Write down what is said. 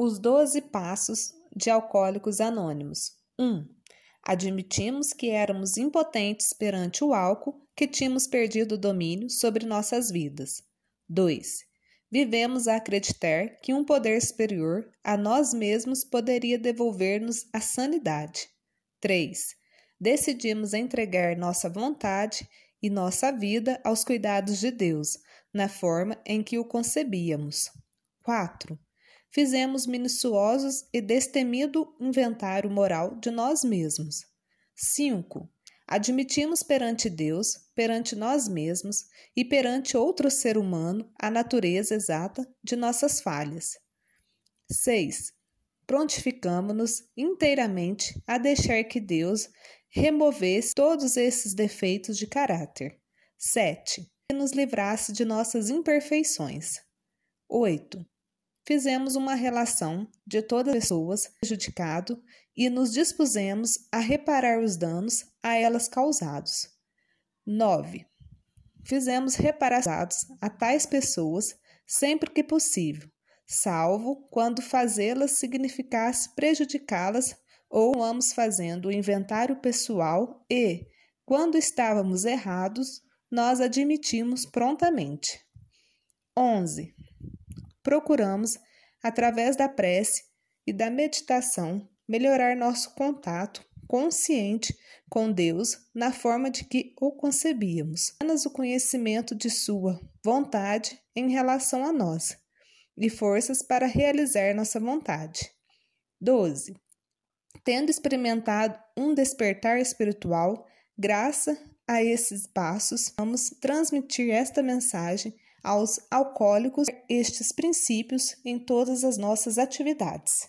Os 12 passos de Alcoólicos Anônimos. 1. Um, admitimos que éramos impotentes perante o álcool, que tínhamos perdido o domínio sobre nossas vidas. 2. Vivemos a acreditar que um poder superior a nós mesmos poderia devolver-nos a sanidade. 3. Decidimos entregar nossa vontade e nossa vida aos cuidados de Deus, na forma em que o concebíamos. 4. Fizemos minuciosos e destemido inventário moral de nós mesmos. 5. Admitimos perante Deus, perante nós mesmos e perante outro ser humano a natureza exata de nossas falhas. 6. Prontificamos-nos inteiramente a deixar que Deus removesse todos esses defeitos de caráter. 7. Que nos livrasse de nossas imperfeições. 8. Fizemos uma relação de todas as pessoas prejudicado e nos dispusemos a reparar os danos a elas causados. 9. Fizemos reparações a tais pessoas sempre que possível, salvo quando fazê-las significasse prejudicá-las ou vamos fazendo o inventário pessoal e, quando estávamos errados, nós admitimos prontamente. 11. Procuramos, através da prece e da meditação, melhorar nosso contato consciente com Deus na forma de que o concebíamos, apenas o conhecimento de Sua vontade em relação a nós e forças para realizar nossa vontade. 12. Tendo experimentado um despertar espiritual, graças a esses passos, vamos transmitir esta mensagem aos alcoólicos, estes princípios em todas as nossas atividades.